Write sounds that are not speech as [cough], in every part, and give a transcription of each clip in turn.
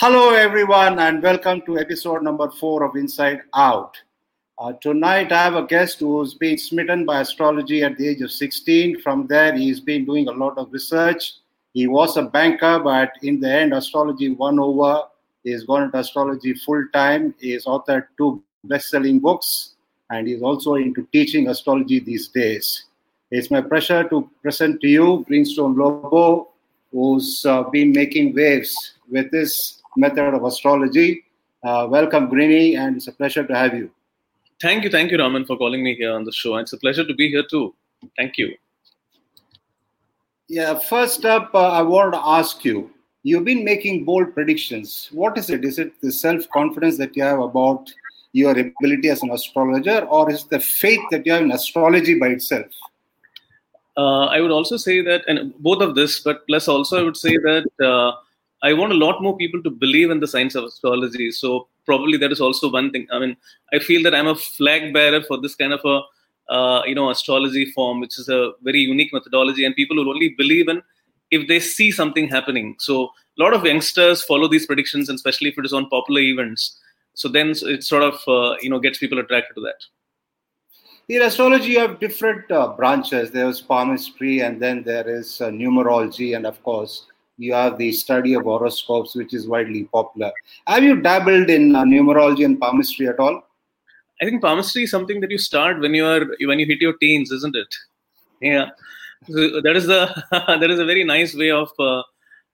Hello, everyone, and welcome to episode number four of Inside Out. Uh, tonight, I have a guest who's been smitten by astrology at the age of 16. From there, he's been doing a lot of research. He was a banker, but in the end, astrology won over. He's gone into astrology full time. He's authored two best selling books, and he's also into teaching astrology these days. It's my pleasure to present to you Greenstone Lobo, who's uh, been making waves with this method of astrology. Uh, welcome, Greeny, and it's a pleasure to have you. Thank you, thank you, Raman, for calling me here on the show. It's a pleasure to be here too. Thank you. Yeah, first up, uh, I wanted to ask you you've been making bold predictions. What is it? Is it the self confidence that you have about your ability as an astrologer, or is it the faith that you have in astrology by itself? Uh, I would also say that, and both of this, but plus also I would say that uh, I want a lot more people to believe in the science of astrology. So probably that is also one thing. I mean, I feel that I'm a flag bearer for this kind of a uh, you know astrology form, which is a very unique methodology, and people will only believe in if they see something happening. So a lot of youngsters follow these predictions, and especially if it is on popular events. So then it sort of uh, you know gets people attracted to that. In astrology, you have different uh, branches. There's palmistry, and then there is uh, numerology, and of course, you have the study of horoscopes, which is widely popular. Have you dabbled in uh, numerology and palmistry at all? I think palmistry is something that you start when you are when you hit your teens, isn't it? Yeah, so that is the [laughs] that is a very nice way of uh,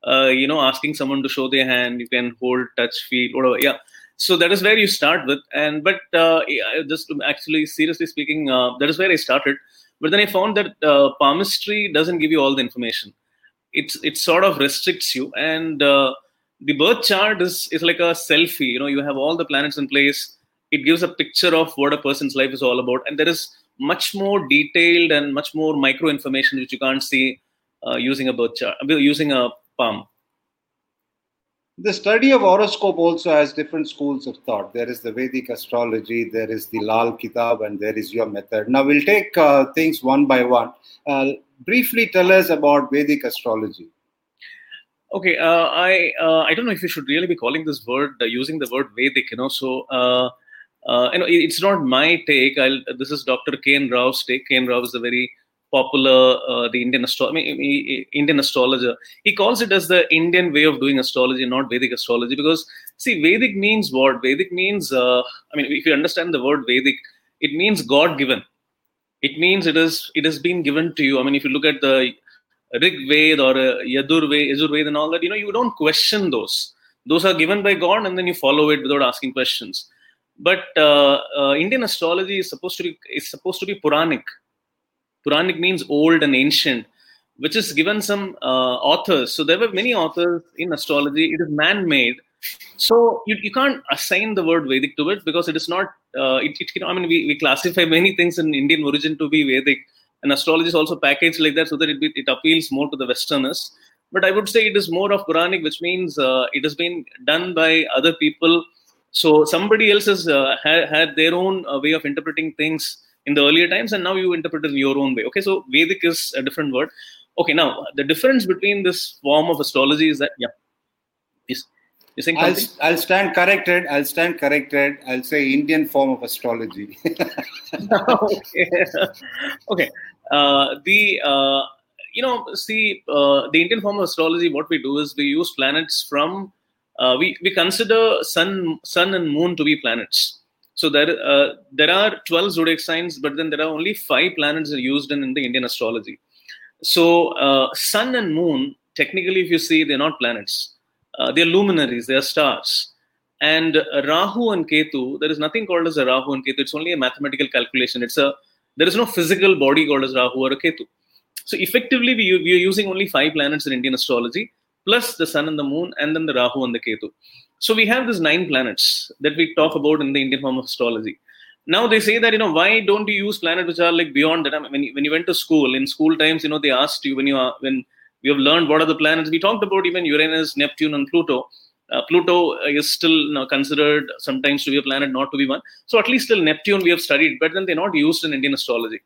uh, you know asking someone to show their hand. You can hold, touch, feel, whatever. Yeah, so that is where you start with and but uh, just actually seriously speaking uh, that is where i started but then i found that uh, palmistry doesn't give you all the information it's it sort of restricts you. And uh, the birth chart is is like a selfie. You know you have all the planets in place. It gives a picture of what a person's life is all about. And there is much more detailed and much more micro information which you can't see uh, using a birth chart using a palm the study of horoscope also has different schools of thought. There is the Vedic astrology, there is the Lal Kitab, and there is your method. Now we'll take uh, things one by one. Uh, briefly tell us about Vedic astrology. Okay, uh, I uh, I don't know if you should really be calling this word uh, using the word Vedic. You know, so uh, you know it's not my take. I'll, this is Dr. K. N. Rao's take. K. N. Rao is a very popular uh, the Indian astro- I mean, Indian astrologer. He calls it as the Indian way of doing astrology, not Vedic astrology. Because see, Vedic means what? Vedic means uh, I mean, if you understand the word Vedic, it means God given. It means it is it has been given to you. I mean, if you look at the Rig Ved or uh, Yadur Ved, Yajur Ved, and all that, you know, you don't question those. Those are given by God, and then you follow it without asking questions. But uh, uh, Indian astrology is supposed to be is supposed to be Puranic Puranic means old and ancient, which is given some uh, authors. So there were many authors in astrology. It is man-made. So you, you can't assign the word Vedic to it because it is not. Uh, it, it, I mean, we, we classify many things in Indian origin to be Vedic, and astrology is also packaged like that so that it, it appeals more to the Westerners. But I would say it is more of Puranic, which means uh, it has been done by other people. So somebody else has uh, had, had their own uh, way of interpreting things in the earlier times and now you interpret it in your own way. Okay so vedic is a different word. Okay now the difference between this form of astrology is that yeah. Is you saying I'll, I'll stand corrected i'll stand corrected i'll say indian form of astrology. [laughs] Okay, [laughs] okay. Uh, the uh, you know see uh, the indian form of astrology what we do is we use planets from uh, we we consider sun sun and moon to be planets so there, uh, there are 12 zodiac signs, but then there are only five planets used in, in the Indian astrology. So uh, sun and moon, technically, if you see, they're not planets. Uh, they're luminaries, they're stars. And Rahu and Ketu, there is nothing called as a Rahu and Ketu. It's only a mathematical calculation. It's a there is no physical body called as Rahu or a Ketu. So effectively, we, we are using only five planets in Indian astrology, plus the sun and the moon, and then the Rahu and the Ketu. So we have these nine planets that we talk about in the Indian form of astrology. Now they say that you know why don't you use planets which are like beyond that? I mean, when you, when you went to school in school times, you know they asked you when you are when we have learned what are the planets. We talked about even Uranus, Neptune, and Pluto. Uh, Pluto is still you know, considered sometimes to be a planet, not to be one. So at least still Neptune we have studied, but then they're not used in Indian astrology.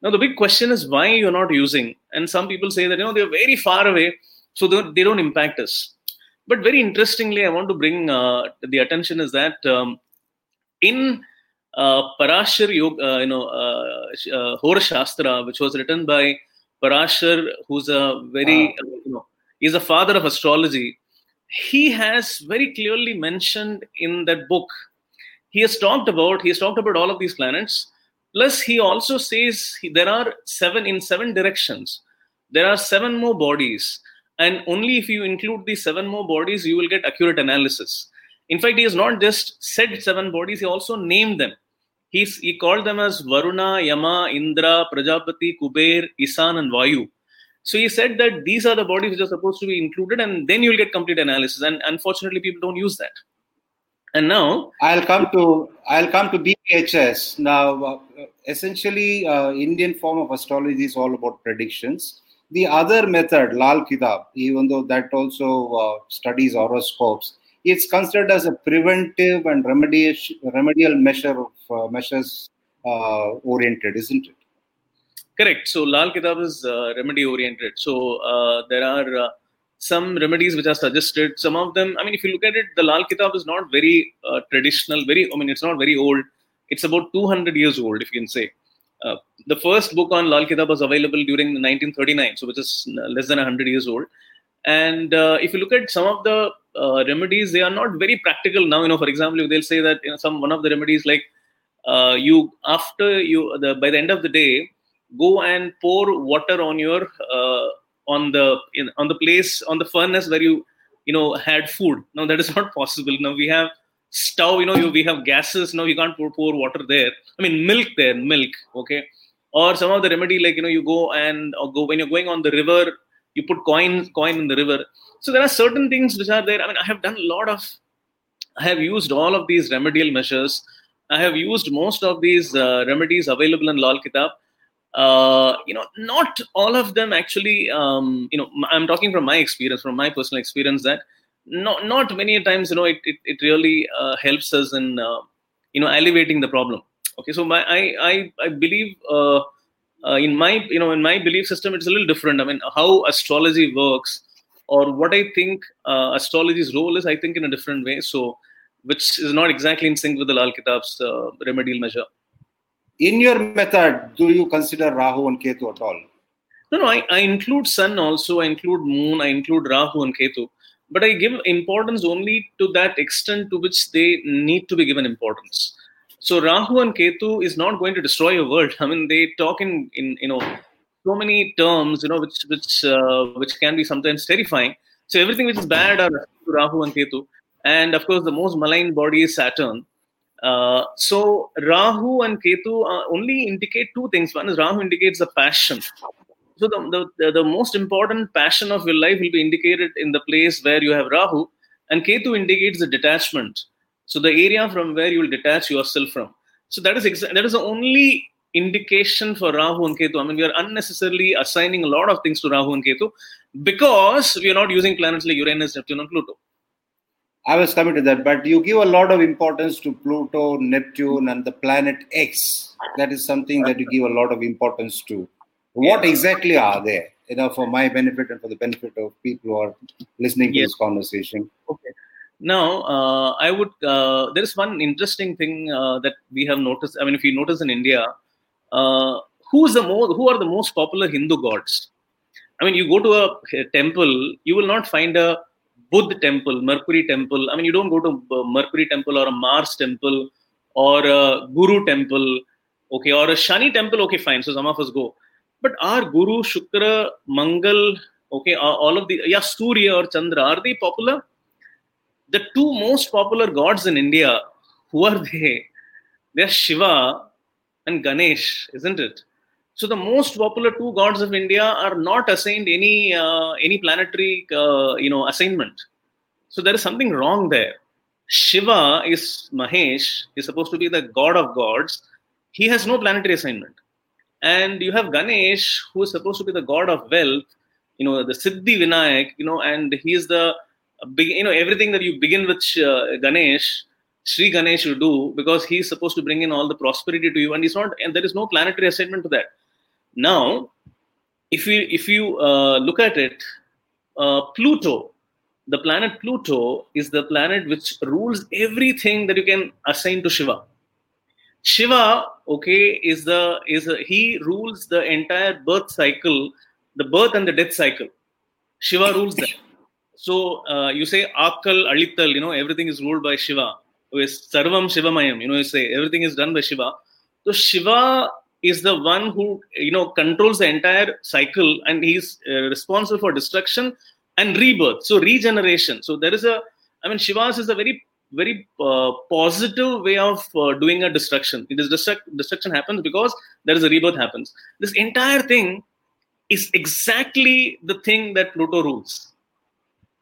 Now the big question is why you're not using. And some people say that you know they're very far away, so they don't impact us. But very interestingly, I want to bring uh, the attention is that um, in uh, Parashar Yoga, uh, you know, uh, uh, Hora Shastra, which was written by Parashar, who's a very, Wow. you know, he's a father of astrology. He has very clearly mentioned in that book. He has talked about he has talked about all of these planets. Plus, he also says he- there are seven in seven directions. There are seven more bodies, and only if you include these seven more bodies, you will get accurate analysis. In fact, he has not just said seven bodies; he also named them. He's, he called them as Varuna, Yama, Indra, Prajapati, Kuber, Isan, and Vayu. So he said that these are the bodies which are supposed to be included, and then you'll get complete analysis. And unfortunately, people don't use that. And now, I'll come to I'll come to BHS now. Uh, essentially, uh, Indian form of astrology is all about predictions. The other method, Lal Kitab, even though that also uh, studies horoscopes, it's considered as a preventive and remediation, remedial measure of uh, measures uh, oriented, isn't it? correct. So Lal Kitab is uh, remedy oriented. So uh, there are uh, some remedies which are suggested. Some of them, I mean, if you look at it, the Lal Kitab is not very traditional. Very, I mean, it's not very old. It's about 200 years old, if you can say. Uh, the first book on Lal Kitab was available during 1939, so which is uh, less than 100 years old. And uh, if you look at some of the uh, remedies, they are not very practical now. You know, for example, if they'll say that you know, some one of the remedies like uh, you after you the by the end of the day go and pour water on your on the in, on the place on the furnace where you you know had food. Now that is [laughs] not possible. Now we have stove. You know, you, we have gases. Now you can't pour, pour water there. I mean, milk there, milk. Okay, or some of the remedy like you know you go and go when you're going on the river, you put coin coin in the river. So there are certain things which are there. I mean, I have done a lot of. I have used all of these remedial measures. I have used most of these uh, remedies available in Lal Kitab uh, you know, not all of them actually, um, you know, i'm talking from my experience, from my personal experience, that not not many times, you know, it it, it really uh, helps us in, uh, you know, alleviating the problem. Okay, so my I I, I believe uh, uh, in my you know in my belief system, it's a little different. I mean, how astrology works, or what I think uh, astrology's role is, I think in a different way. So, which is not exactly in sync with the Lal Kitab's uh, remedial measure. In your method, do you consider Rahu and Ketu at all? No, no, I, I include Sun also, I include Moon, I include Rahu and Ketu. But I give importance only to that extent to which they need to be given importance. So Rahu and Ketu is not going to destroy your world. [laughs] I mean, they talk in, in you know so many terms, you know, which which uh, which can be sometimes terrifying. So everything which is bad are Rahu and Ketu, and of course the most malign body is Saturn. Uh, so Rahu and Ketu uh, only indicate two things. One is Rahu indicates the passion. So the, the, the most important passion of your life will be indicated in the place where you have Rahu, and Ketu indicates the detachment. So the area from where you will detach yourself from. So that is exa- that is the only indication for Rahu and Ketu. I mean, we are unnecessarily assigning a lot of things to Rahu and Ketu because we are not using planets like Uranus, Neptune, and Pluto. I was coming to that, but you give a lot of importance to Pluto, Neptune, and the planet X. That is something that you give a lot of importance to. What exactly are they? You know, for my benefit and for the benefit of people who are listening to this conversation. Okay. Now, uh, I would. Uh, there is one interesting thing uh, that we have noticed. I mean, if you notice in India, uh, who's the more, who are the most popular Hindu gods? I mean, you go to a, a temple, you will not find a Buddha temple, Mercury temple. I mean, you don't go to a Mercury temple or a Mars temple or a Guru temple, okay, or a Shani temple. Okay, fine. So some of us go, but are Guru, Shukra, Mangal, okay, all of the yeah, Surya or Chandra are they popular? the two most popular gods in India, who are they? They're Shiva and Ganesh, isn't it? So the most popular two gods of India are not assigned any uh, any planetary uh, you know assignment. So there is something wrong there. Shiva is Mahesh, is supposed to be the god of gods. He has no planetary assignment. And you have Ganesh, who is supposed to be the god of wealth, you know, the Siddhi Vinayak, you know, and he is the you know, everything that you begin with uh, Ganesh, Sri Ganesh you do because he's supposed to bring in all the prosperity to you, and he's not, and there is no planetary assignment to that. Now, if you if you uh, look at it, uh, Pluto, the planet Pluto is the planet which rules everything that you can assign to Shiva. Shiva, okay, is the is a, he rules the entire birth cycle, the birth and the death cycle. Shiva rules that. So uh, you say Akal Alital, you know, everything is ruled by Shiva. Sarvam Shivamayam, you know, you say everything is done by Shiva. So Shiva is the one who you know controls the entire cycle, and he's uh, responsible for destruction and rebirth. So regeneration. So there is a, I mean, Shiva's is a very very uh, positive way of uh, doing a destruction. It is destruct, destruction happens because there is a rebirth happens. This entire thing is exactly the thing that Pluto rules.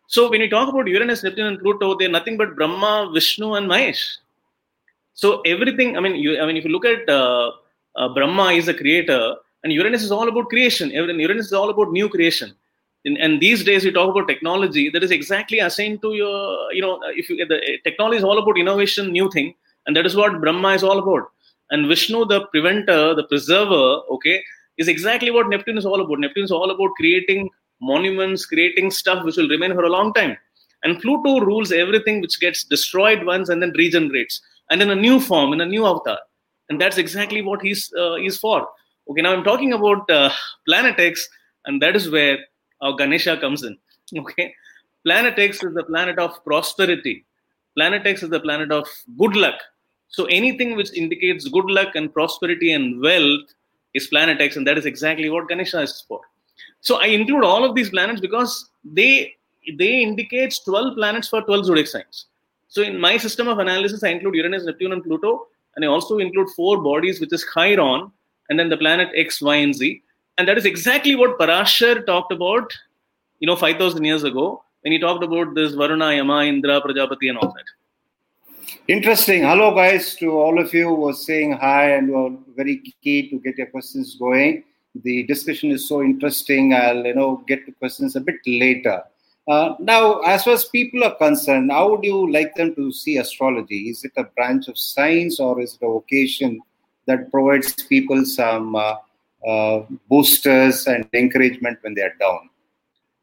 So when you talk about Uranus, Neptune, and Pluto, they're nothing but Brahma, Vishnu, and Mahesh. So everything. I mean, you, I mean, if you look at uh, uh Brahma is a creator, and Uranus is all about creation. Uranus is all about new creation in, and these days we talk about technology that is exactly assigned to your you know if you the technology is all about innovation new thing and that is what brahma is all about. And vishnu the preventer the preserver okay is exactly what neptune is all about. Neptune is all about creating monuments creating stuff which will remain for a long time. And pluto rules everything which gets destroyed once and then regenerates and in a new form in a new avatar. And that's exactly what he's uh, he's for. Okay now i'm talking about uh, planet x and that is where how Ganesha comes in. [laughs] Okay. Planet X is the planet of prosperity. Planet X is the planet of good luck. So anything which indicates good luck and prosperity and wealth is planet X, and that is exactly what Ganesha is for. So I include all of these planets because they they indicate 12 planets for 12 zodiac signs. So in my system of analysis, I include Uranus, Neptune, and Pluto, and I also include four bodies, which is Chiron, and then the planet X, Y, and Z. And that is exactly what Parashar talked about, you know, 5,000 years ago when he talked about this Varuna, Yama, Indra, Prajapati, and all that. Interesting. Hello, guys, to all of you who are saying hi and who are very keen to get your questions going. The discussion is so interesting. I'll, you know, get to questions a bit later. Uh, now, as far as people are concerned, how would you like them to see astrology? Is it a branch of science or is it a vocation that provides people some uh, uh, boosters and encouragement when they are down?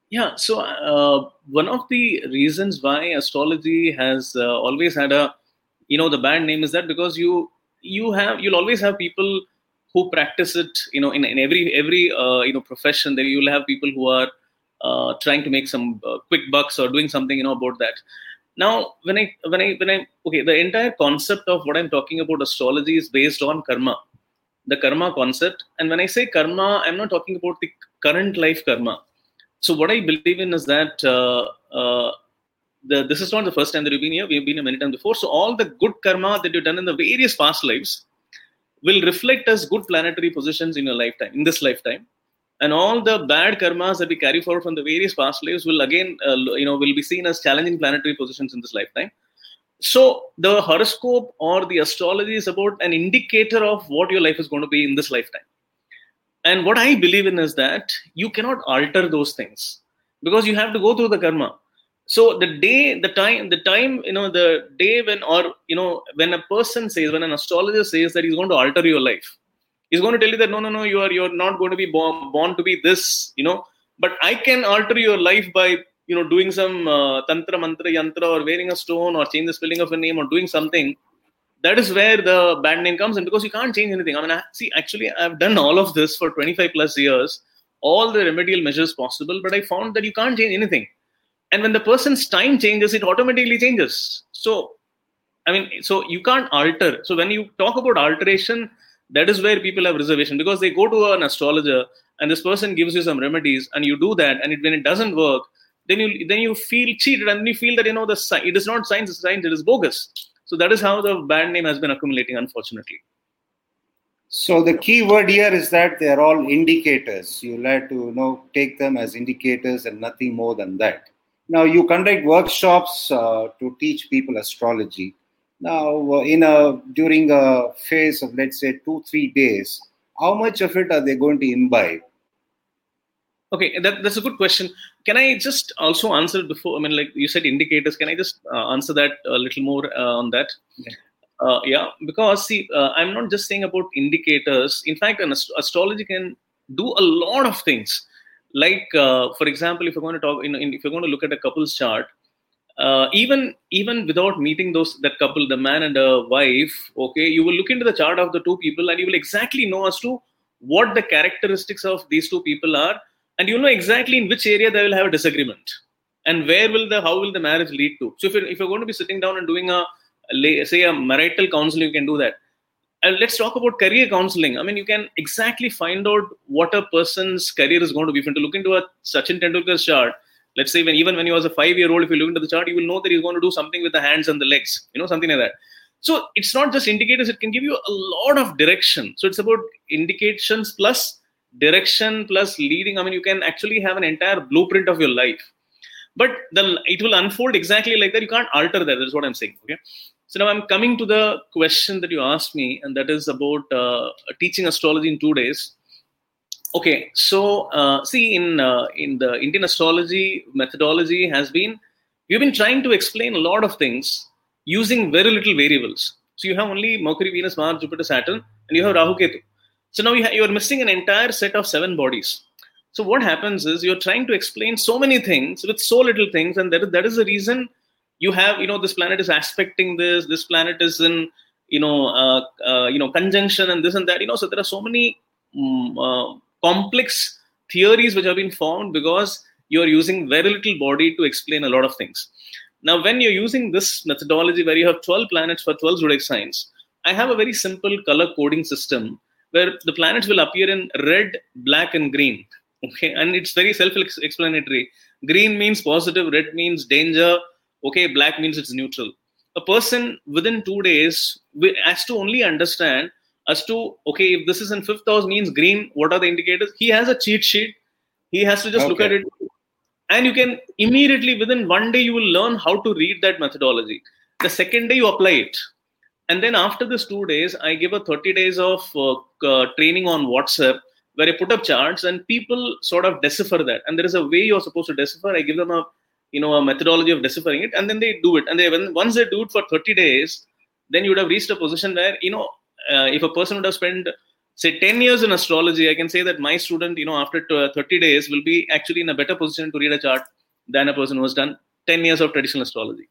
Yeah, so uh, one of the reasons why astrology has uh, always had a, you know, the bad name is that because you you have you'll always have people who practice it, you know, in, in every every uh, you know profession. There you'll have people who are uh, trying to make some uh, quick bucks or doing something, you know, about that. Now, when I when I when I okay, the entire concept of what I'm talking about astrology is based on karma the karma concept. And when I say karma, I'm not talking about the current life karma. So what I believe in is that uh, uh, the, this is not the first time that you've been here. We've been here many times before. So all the good karma that you've done in the various past lives will reflect as good planetary positions in your lifetime, in this lifetime. And all the bad karmas that we carry forward from the various past lives will again, uh, you know, will be seen as challenging planetary positions in this lifetime. So the horoscope or the astrology is about an indicator of what your life is going to be in this lifetime. And what I believe in is that you cannot alter those things because you have to go through the karma. So the day, the time, the time, you know, the day when, or you know, when a person says, when an astrologer says that he's going to alter your life, he's going to tell you that no, no, no, you are, you're not going to be born, born to be this, you know. But I can alter your life by you know doing some uh, tantra mantra yantra or wearing a stone or change the spelling of a name or doing something that is where the bad name comes in because you can't change anything. I mean I, see actually i've done all of this for 25 plus years. All the remedial measures possible but i found that you can't change anything. And when the person's time changes it automatically changes. So i mean so you can't alter. So when you talk about alteration that is where people have reservation because they go to an astrologer and this person gives you some remedies and you do that and it, when it doesn't work then you then you feel cheated and you feel that you know the it is not science it's science it is bogus. So that is how the bad name has been accumulating unfortunately. So the key word here is that they are all indicators. You like to you know take them as indicators and nothing more than that. Now you conduct workshops uh, to teach people astrology. Now uh, in a during a phase of let's say 2 3 days how much of it are they going to imbibe? Okay, that, that's a good question. Can I just also answer before? I mean, like you said, indicators. Can I just uh, answer that a little more uh, on that? Yeah. Uh, yeah, because see, uh, I'm not just saying about indicators. In fact, an ast- astrology can do a lot of things. like uh, for example if you're going to talk in, in, if you're going to look at a couple's chart uh, even even without meeting those that couple the man and a wife okay you will look into the chart of the two people and you will exactly know as to what the characteristics of these two people are and you'll know exactly in which area they will have a disagreement. And where will the how will the marriage lead to? So if you're, if you're going to be sitting down and doing a say a marital counseling you can do that. And let's talk about career counseling. I mean you can exactly find out what a person's career is going to be. If you look into a sachin tendulkar's chart let's say when even when he was a five year old if you look into the chart you will know that he's going to do something with the hands and the legs you know something like that. So it's not just indicators it can give you a lot of direction. So it's about indications plus direction plus leading i mean you can actually have an entire blueprint of your life. But the it will unfold exactly like that. You can't alter that. That's what i'm saying okay? So now i'm coming to the question that you asked me and that is about uh, teaching astrology in two days. Okay so uh, see in uh, in the indian astrology methodology has been we've been trying to explain a lot of things using very little variables. So you have only mercury venus mars jupiter saturn and you have rahu ketu so now you, ha- you are missing an entire set of seven bodies so what happens is you're trying to explain so many things with so little things and that is, that is the reason you have you know this planet is aspecting this this planet is in you know uh, uh, you know conjunction and this and that you know so there are so many um, complex theories which have been formed because you're using very little body to explain a lot of things. Now, when you're using this methodology where you have 12 planets for 12 zodiac signs, I have a very simple color coding system where the planets will appear in red, black, and green. Okay, and it's very self-explanatory. Green means positive, red means danger. Okay, black means it's neutral. A person within two days has to only understand as to okay if this is in fifth house means green what are the indicators he has a cheat sheet he has to just okay. look at it and you can immediately within one day you will learn how to read that methodology the second day you apply it and then after this two days i give a 30 days of uh, uh, training on whatsapp where i put up charts and people sort of decipher that. And there is a way you're supposed to decipher. I give them a you know a methodology of deciphering it and then they do it. And they when once they do it for 30 days then you would have reached a position where you know uh, if a person would have spent say 10 years in astrology i can say that my student you know after 30 days will be actually in a better position to read a chart than a person who has done 10 years of traditional astrology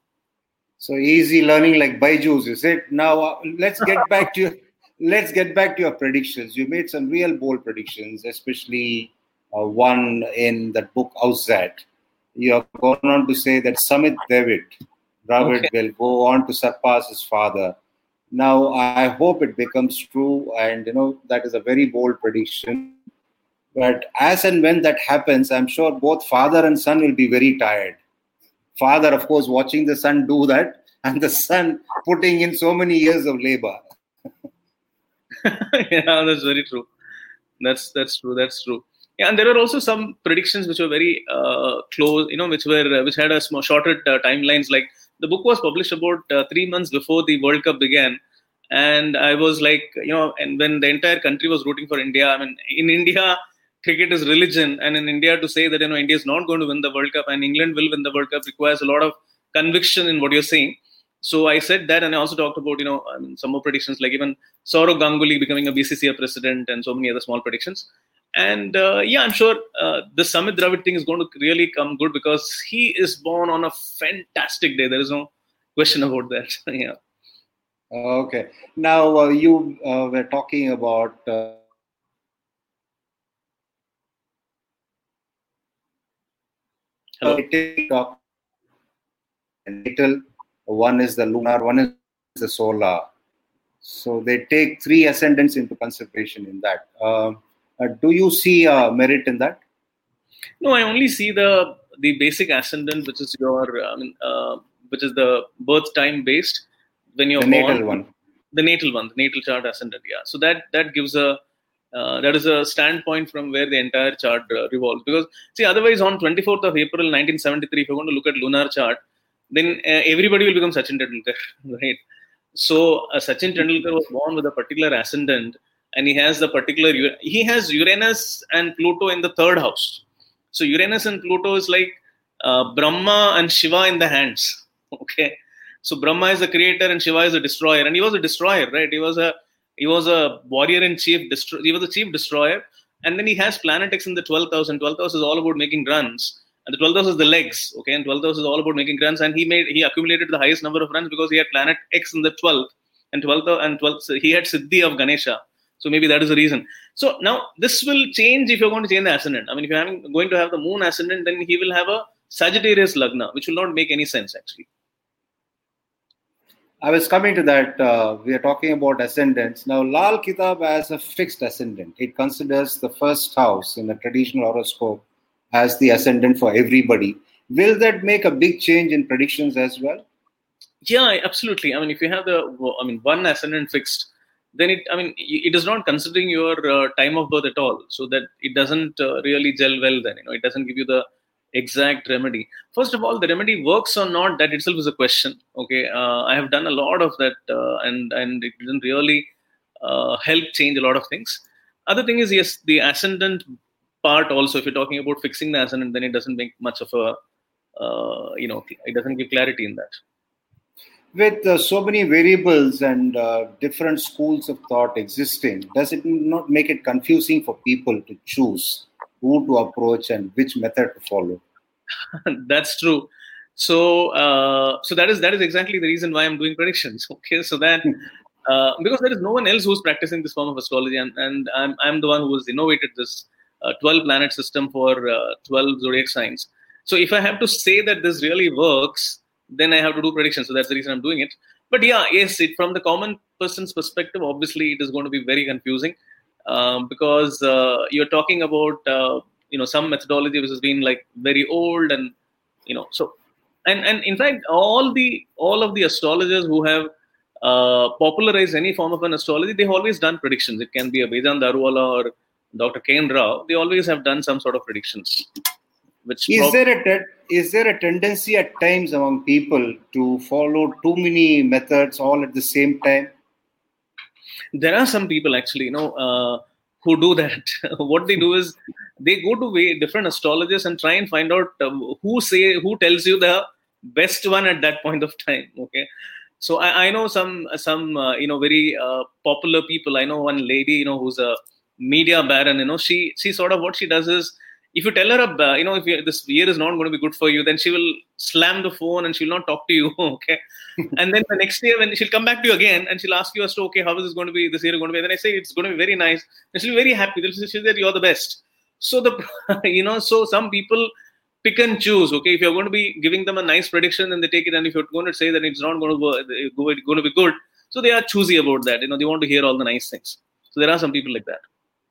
so easy learning like Byju's is it now uh, let's get [laughs] back to your, let's get back to your predictions you made some real bold predictions especially uh, one in that book Auszeit you have gone on to say that Samit David Dravid okay. will go on to surpass his father now, I hope it becomes true, and you know that is a very bold prediction. But as and when that happens, I'm sure both father and son will be very tired. Father, of course, watching the son do that, and the son putting in so many years of labor. [laughs] yeah, that's very true. That's that's true. That's true. Yeah, and there were also some predictions which were very uh, close. You know, which were which had a small, shorter uh, timelines. Like the book was published about uh, three months before the World Cup began, and I was like, you know, and when the entire country was rooting for India, I mean, in India, cricket is religion, and in India, to say that you know India is not going to win the World Cup and England will win the World Cup requires a lot of conviction in what you're saying. So I said that, and I also talked about you know I mean, some more predictions like even Sourav Ganguly becoming a BCCI president and so many other small predictions. And uh, yeah, I'm sure uh, the Samit Dravid thing is going to really come good because he is born on a fantastic day. There is no question about that. [laughs] yeah. Okay. Now uh, you uh, were talking about. Uh, Hello. Little one is the lunar, one is the solar. So they take three ascendants into consideration in that. Um, uh, do you see uh, merit in that? No, I only see the the basic ascendant, which is your, I mean, uh, which is the birth time based when you're the born. natal one. The natal one, the natal chart ascendant. Yeah, so that that gives a uh, that is a standpoint from where the entire chart uh, revolves. Because see, otherwise, on 24th of April 1973, if you're going to look at lunar chart, then uh, everybody will become Sachin Tendulkar, [laughs] right? So uh, Sachin Tendulkar was born with a particular ascendant and he has the particular he has Uranus and Pluto in the third house. So Uranus and Pluto is like uh, Brahma and Shiva in the hands. [laughs] Okay, so Brahma is the creator and Shiva is the destroyer, and he was a destroyer, right? He was a he was a warrior in chief. He was a chief destroyer, and then he has Planet X in the 12th house, and 12th house is all about making runs, and the 12th house is the legs, okay, and 12th house is all about making runs, and he made he accumulated the highest number of runs because he had Planet X in the 12th, and 12th and 12th so he had Siddhi of Ganesha, so maybe that is the reason. So now this will change if you're going to change the ascendant. I mean, if you're having, going to have the moon ascendant, then he will have a Sagittarius Lagna, which will not make any sense actually. I was coming to that. Uh, we are talking about ascendants. Now, Lal Kitab has a fixed ascendant. It considers the first house in the traditional horoscope as the ascendant for everybody. Will that make a big change in predictions as well? Yeah, absolutely. I mean, if you have the, I mean, one ascendant fixed, then it, I mean, it is not considering your uh, time of birth at all. So that it doesn't uh, really gel well. Then you know, it doesn't give you the exact remedy. First of all, the remedy works or not, that itself is a question. Okay, uh, I have done a lot of that, uh, and and it didn't really uh, help change a lot of things. Other thing is, yes, the ascendant part also. If you're talking about fixing the ascendant, then it doesn't make much of a, uh, you know, it doesn't give clarity in that. With uh, so many variables and uh, different schools of thought existing, does it not make it confusing for people to choose? Who to approach and which method to follow. [laughs] That's true. So, uh, so that is that is exactly the reason why I'm doing predictions. [laughs] Okay, so that [laughs] uh, because there is no one else who's practicing this form of astrology, and, and I'm I'm the one who has innovated this uh, 12 planet system for uh, 12 zodiac signs. So, if I have to say that this really works, then I have to do predictions. So that's the reason I'm doing it. But yeah, yes, it, from the common person's perspective, obviously it is going to be very confusing um, because uh, you're talking about uh, you know some methodology which has been like very old and you know so and and in fact all the all of the astrologers who have uh, popularized any form of an astrology they've always done predictions it can be a Bejan Daruwalla or Dr. K.N. Rao they always have done some sort of predictions which is prob- there a te- is there a tendency at times among people to follow too many methods all at the same time there are some people actually you know uh, who do that. [laughs] What they do is they go to different astrologers and try and find out uh, who say who tells you the best one at that point of time okay? So i, I know some some uh, you know very uh, popular people. I know one lady you know who's a media baron you know she she sort of what she does is if you tell her, uh, you know, if you, this year is not going to be good for you, then she will slam the phone and she'll not talk to you. [laughs] Okay. and then the next year, when she'll come back to you again and she'll ask you as to, okay, how is this going to be this year going to be? And then I say, it's going to be very nice. And she'll be very happy. She'll say that you're the best. So the, [laughs] you know, so some people pick and choose. Okay. If you're going to be giving them a nice prediction, then they take it. And if you're going to say that it's not going to go, going to be good, so they are choosy about that. You know, they want to hear all the nice things. So there are some people like that.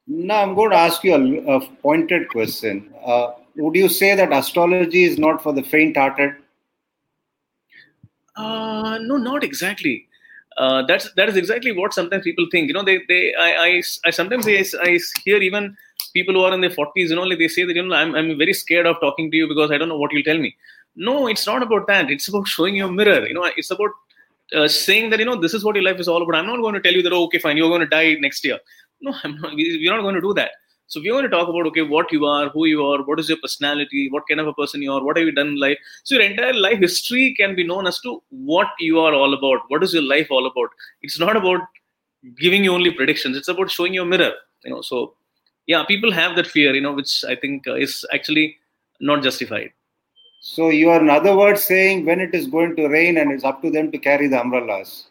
Now, I'm going to ask you a, a pointed question. Uh, would you say that astrology is not for the faint-hearted? Uh, no, not exactly. Uh, that's that is exactly what sometimes people think. You know, they they I I, I sometimes I, I hear even people who are in their forties. You know, like they say that you know I'm I'm very scared of talking to you because I don't know what you'll tell me. No, it's not about that. It's about showing your mirror. You know, it's about uh, saying that you know this is what your life is all about. I'm not going to tell you that oh, okay, fine, you're going to die next year. No, I'm not, we're not going to do that. So we're going to talk about okay, what you are, who you are, what is your personality, what kind of a person you are, what have you done in life. So your entire life history can be known as to what you are all about. What is your life all about? It's not about giving you only predictions. It's about showing your mirror. You know, so yeah, people have that fear. You know, which I think uh, is actually not justified. So you are, in other words, saying when it is going to rain and it's up to them to carry the umbrellas.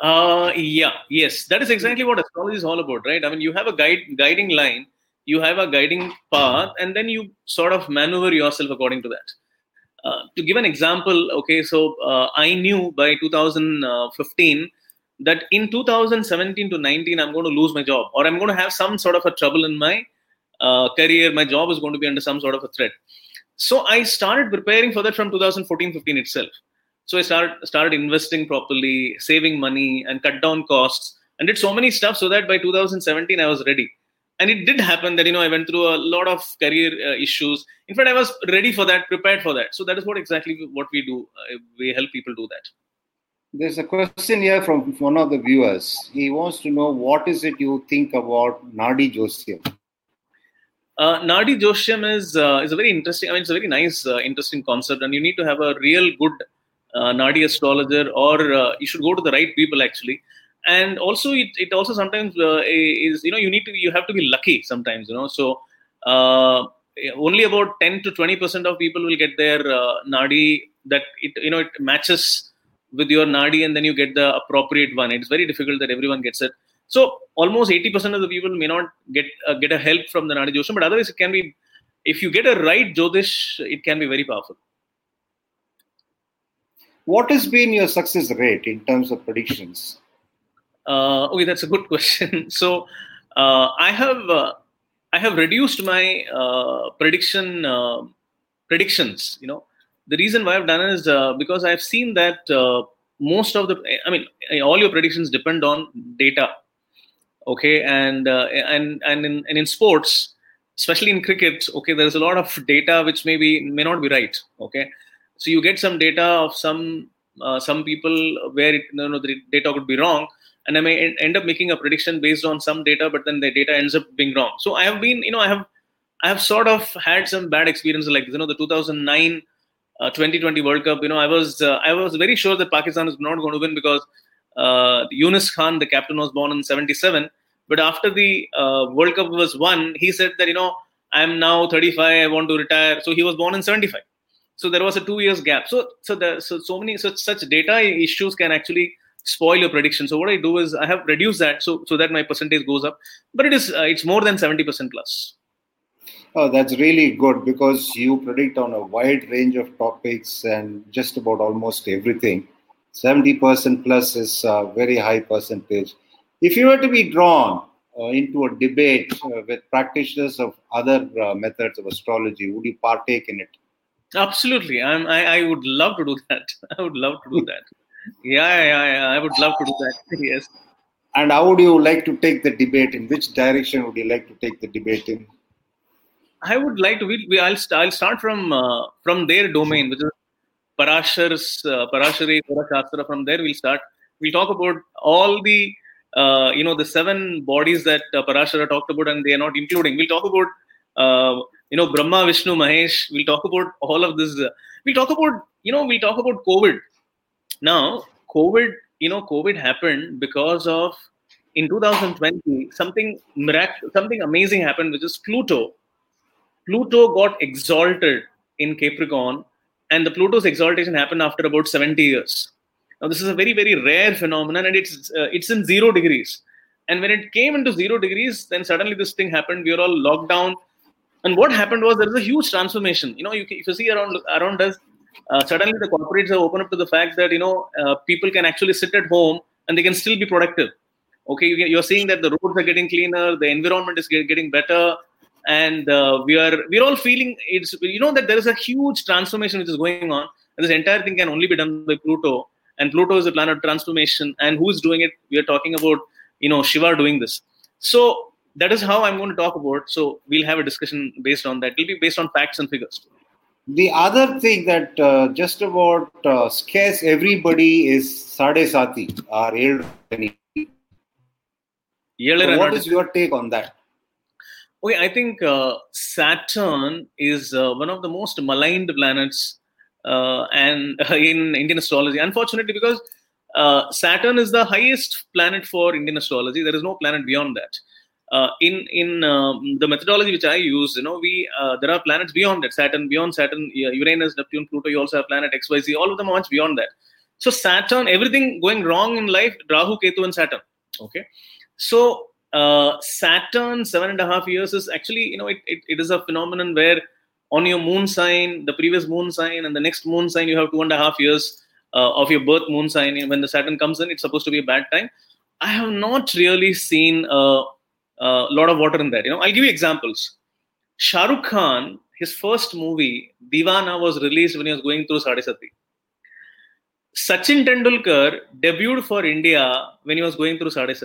Uh, yeah, yes, that is exactly what astrology is all about, right? I mean, you have a guide, guiding line, you have a guiding path, and then you sort of maneuver yourself according to that. Uh, to give an example, okay, so uh, I knew by 2015 that in 2017 to 19 I'm going to lose my job, or I'm going to have some sort of a trouble in my uh, career. My job is going to be under some sort of a threat. So I started preparing for that from 2014-15 itself. So I started started investing properly, saving money, and cut down costs, and did so many stuff so that by 2017 I was ready. And it did happen that you know I went through a lot of career uh, issues. In fact, I was ready for that, prepared for that. So that is what exactly what we do. Uh, we help people do that. There's a question here from one of the viewers. He wants to know what is it you think about Nadi Joshyam? Uh, Nadi Joshyam is uh, is a very interesting. I mean, it's a very nice, uh, interesting concept, and you need to have a real good uh, Nadi astrologer, or uh, you should go to the right people actually. and also it, it also sometimes uh, is you know you need to you have to be lucky sometimes you know. So uh, only about 10 to 20 percent of people will get their uh, nadi that it you know it matches with your nadi and then you get the appropriate one. It's very difficult that everyone gets it. So almost 80 percent of the people may not get uh, get a help from the nadi jyosham but otherwise it can be if you get a right jyotish it can be very powerful what has been your success rate in terms of predictions uh, okay, that's a good question. [laughs] so uh, I have uh, I have reduced my uh, prediction uh, predictions. You know, the reason why I've done is uh, because I've seen that most of the I mean all your predictions depend on data. Okay, and and and in and in sports, especially in cricket, okay, there's a lot of data which maybe may not be right. Okay, so you get some data of some some people where it, you know, the data could be wrong and I may end up making a prediction based on some data, but then the data ends up being wrong. So I have been, you know, I have, I have sort of had some bad experiences like, you know, the 2009 uh, 2020 World Cup. You know, I was, uh, I was very sure that Pakistan is not going to win because uh, Younis Khan, the captain, was born in 77. But after the uh, World Cup was won, he said that, you know, I'm now 35, I want to retire. So he was born in 75. So there was a two years gap. So, so the, so, so many such, such data issues can actually spoil your prediction. So what I do is I have reduced that so so that my percentage goes up, but it is uh, it's more than seventy percent plus. Oh, that's really good because you predict on a wide range of topics and just about almost everything. Seventy percent plus is a very high percentage. If you were to be drawn uh, into a debate uh, with practitioners of other uh, methods of astrology, would you partake in it? Absolutely, I'm, I, I would love to do [laughs] that. I would love to do that. Yeah, yeah, yeah. I would love to do that. Yes. And how would you like to take the debate? In which direction would you like to take the debate in? I would like to. We, we I'll, I'll start from uh, from their domain, which is Parashar's uh, Parashari Shastra. From there, we'll start. We'll talk about all the uh, you know the seven bodies that uh, Parashara talked about, and they are not including. We'll talk about uh, you know Brahma, Vishnu, Mahesh. We'll talk about all of this. we'll talk about you know we'll talk about COVID now, COVID, you know, COVID happened because of in 2020 something mirac- something amazing happened, which is Pluto. Pluto got exalted in Capricorn, and the Pluto's exaltation happened after about 70 years. Now, this is a very very rare phenomenon, and it's uh, it's in zero degrees. And when it came into zero degrees, then suddenly this thing happened. We were all locked down. And what happened was there was a huge transformation. You know, you, if you see around around us, uh, suddenly the corporates have opened up to the fact that you know uh, people can actually sit at home and they can still be productive. Okay you're seeing that the roads are getting cleaner the environment is getting better and uh, we are we're all feeling it's you know that there is a huge transformation which is going on and this entire thing can only be done by pluto and pluto is a planet of transformation and who is doing it? We are talking about you know shiva doing this. So that is how i'm going to talk about so we'll have a discussion based on that it'll be based on facts and figures the other thing that uh, just about uh, scares everybody is Sade Sati or Elrani. So what is your take on that? Okay, I think uh, Saturn is uh, one of the most maligned planets uh, and [laughs] in Indian astrology. Unfortunately, because uh, Saturn is the highest planet for Indian astrology, there is no planet beyond that uh, in in um, the methodology which I use, you know, we uh, there are planets beyond that. Saturn, beyond Saturn, Uranus, Neptune, Pluto. You also have planet X, Y, Z. All of them are much beyond that. So Saturn, everything going wrong in life, Rahu, Ketu, and Saturn. Okay, so uh, Saturn seven and a half years is actually, you know, it, it, it is a phenomenon where on your moon sign, the previous moon sign, and the next moon sign, you have two and a half years uh, of your birth moon sign. And when the Saturn comes in, it's supposed to be a bad time. I have not really seen uh, a lot of water in that. You know, I'll give you examples. Shah Rukh Khan, his first movie, Deewana, was released when he was going through Sade Sati. Sachin Tendulkar debuted for India when he was going through Sade.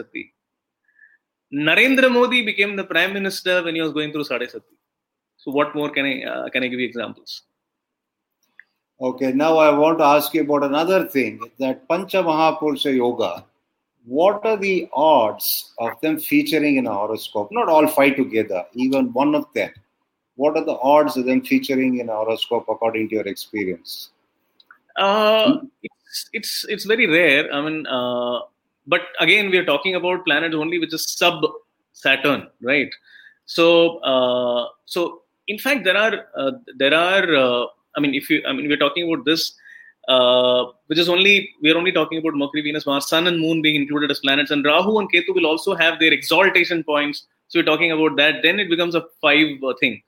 Narendra Modi became the prime minister when he was going through Sade. So, what more can I uh, can I give you examples? Okay, now I want to ask you about another thing that Pancha Mahapurusha Yoga what are the odds of them featuring in a horoscope? Not all five together, even one of them. What are the odds of them featuring in a horoscope according to your experience? Uh, it's, it's it's very rare. I mean, uh, but again, we are talking about planets only which is sub Saturn, right? So, uh, so in fact, there are uh, there are. Uh, I mean, if you, I mean, we're talking about this, uh, which is only we're only talking about Mercury, Venus, Mars, Sun, and Moon being included as planets, and Rahu and Ketu will also have their exaltation points. So we're talking about that. Then it becomes a five uh, thing.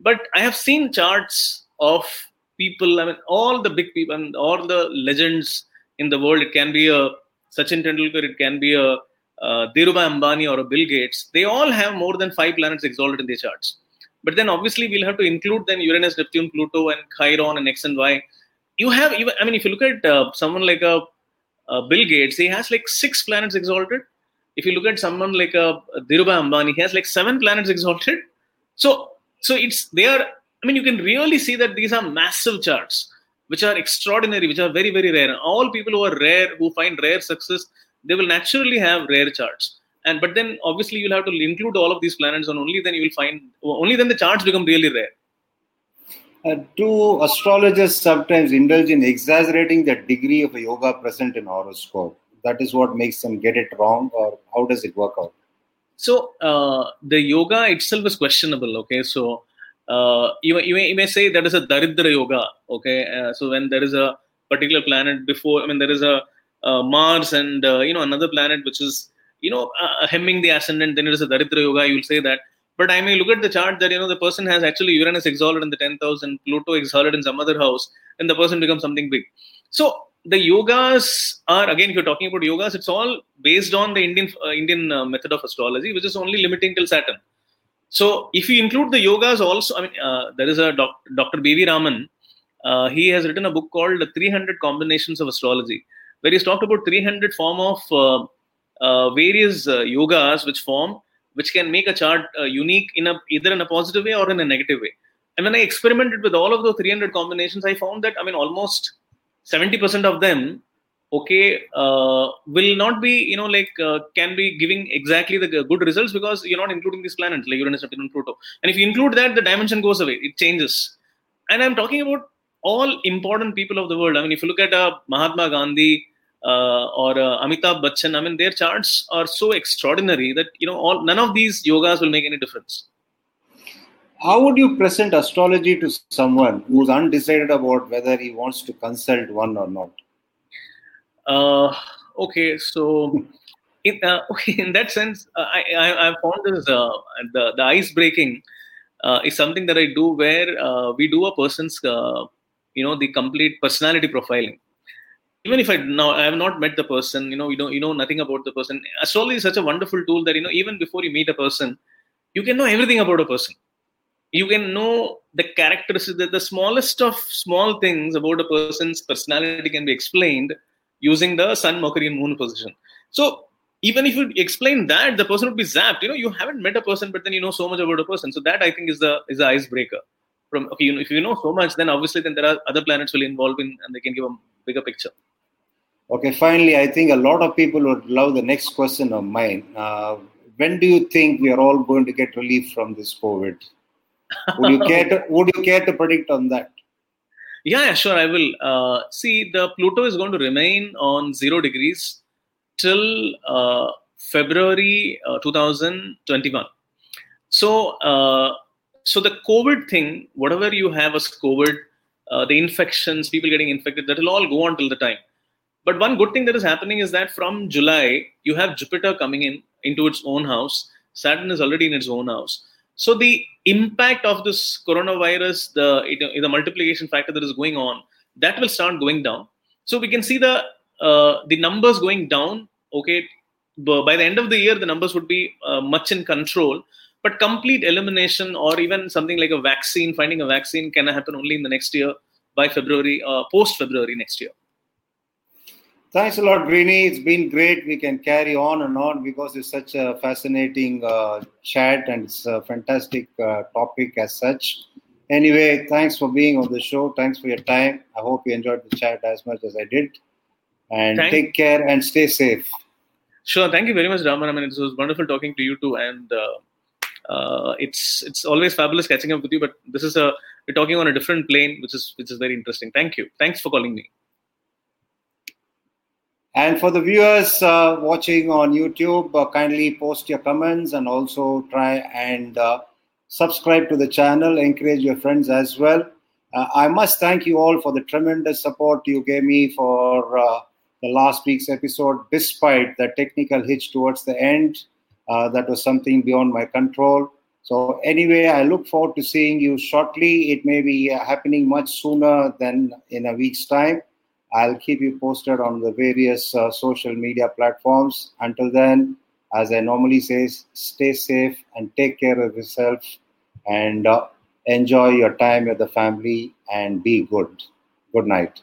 But I have seen charts of people. I mean, all the big people and all the legends in the world. It can be a Sachin Tendulkar. It can be a uh, Dhirubhai Ambani or a Bill Gates. They all have more than five planets exalted in their charts. But then obviously we'll have to include then Uranus, Neptune, Pluto, and Chiron and X and Y. You have even. I mean, if you look at uh, someone like a, Bill Gates, he has like six planets exalted. If you look at someone like a Dhirubhai Ambani, he has like seven planets exalted. So so it's they are i mean you can really see that these are massive charts which are extraordinary which are very very rare all people who are rare who find rare success they will naturally have rare charts and but then obviously you'll have to include all of these planets and only then you will find only then the charts become really rare uh, do astrologers sometimes indulge in exaggerating the degree of a yoga present in horoscope that is what makes them get it wrong or how does it work out so uh, the yoga itself is questionable. Okay, so uh, you, you, may, you may say that is a daridra yoga. Okay, uh, so when there is a particular planet before, I mean there is a uh, Mars and uh, you know another planet which is you know hemming the ascendant, then it is a daridra yoga. You will say that. But I may look at the chart that you know the person has actually Uranus exalted in the tenth house and Pluto exalted in some other house, and the person becomes something big. So the yogas are again if you're talking about yogas it's all based on the indian uh, indian uh, method of astrology which is only limiting till saturn so if you include the yogas also i mean uh, there is a doc, dr bv raman uh, he has written a book called 300 combinations of astrology where he's talked about 300 form of uh, uh, various yogas which form which can make a chart unique in a either in a positive way or in a negative way. And when i experimented with all of those 300 combinations i found that i mean almost 70% of them okay uh, will not be you know like uh, can be giving exactly the good results because you're not including these planets like uranus neptune pluto. And if you include that the dimension goes away. It changes. And i'm talking about all important people of the world. I mean if you look at uh, mahatma gandhi uh, or uh, amitabh bachchan i mean their charts are so extraordinary that you know all none of these yogas will make any difference how would you present astrology to someone who's undecided about whether he wants to consult one or not? Uh, okay, so in, uh, [laughs] okay, in that sense, uh, I, I, I found this uh, the, the ice breaking uh, is something that I do where uh, we do a person's, you know, the complete personality profiling. Even if I now I have not met the person, you know, you know, you know nothing about the person. Astrology is such a wonderful tool that you know, even before you meet a person, you can know everything about a person. You can know the characteristics that the smallest of small things about a person's personality can be explained using the sun mercury and moon position. So even if you explain that the person would be zapped. You know you haven't met a person but then you know so much about a person. So that i think is the is the icebreaker. From okay you know, if you know so much then obviously then there are other planets will involve in and they can give a bigger picture okay finally i think a lot of people would love the next question of mine uh, when do you think we are all going to get relief from this covid would you care to [laughs] Would you care to predict on that? Yeah, yeah sure. I will. Uh, see, the Pluto is going to remain on zero degrees till uh, February uh, 2021. So, uh, so the COVID thing, whatever you have as COVID, uh, the infections, people getting infected, that will all go on till the time. But one good thing that is happening is that from July, you have Jupiter coming in into its own house. Saturn is already in its own house. So the impact of this coronavirus, the the multiplication factor that is going on, that will start going down. So we can see the uh, the numbers going down. Okay, by the end of the year, the numbers would be uh, much in control. But complete elimination, or even something like a vaccine, finding a vaccine, can happen only in the next year by February, uh, post February next year. Thanks a lot, Greeny. It's been great. We can carry on and on because it's such a fascinating uh, chat and it's a fantastic uh, topic as such. Anyway, thanks for being on the show. Thanks for your time. I hope you enjoyed the chat as much as I did. And Thank- take care and stay safe. Sure. Thank you very much, Raman. I mean, it was wonderful talking to you too. And uh, uh, it's it's always fabulous catching up with you. But this is a we're talking on a different plane, which is which is very interesting. Thank you. Thanks for calling me. And for the viewers uh, watching on YouTube, uh, kindly post your comments and also try and uh, subscribe to the channel. Encourage your friends as well. Uh, I must thank you all for the tremendous support you gave me for uh, the last week's episode, despite the technical hitch towards the end. Uh, that was something beyond my control. So, anyway, I look forward to seeing you shortly. It may be happening much sooner than in a week's time. I'll keep you posted on the various uh, social media platforms. Until then, as I normally say, stay safe and take care of yourself and uh, enjoy your time with the family and be good. Good night.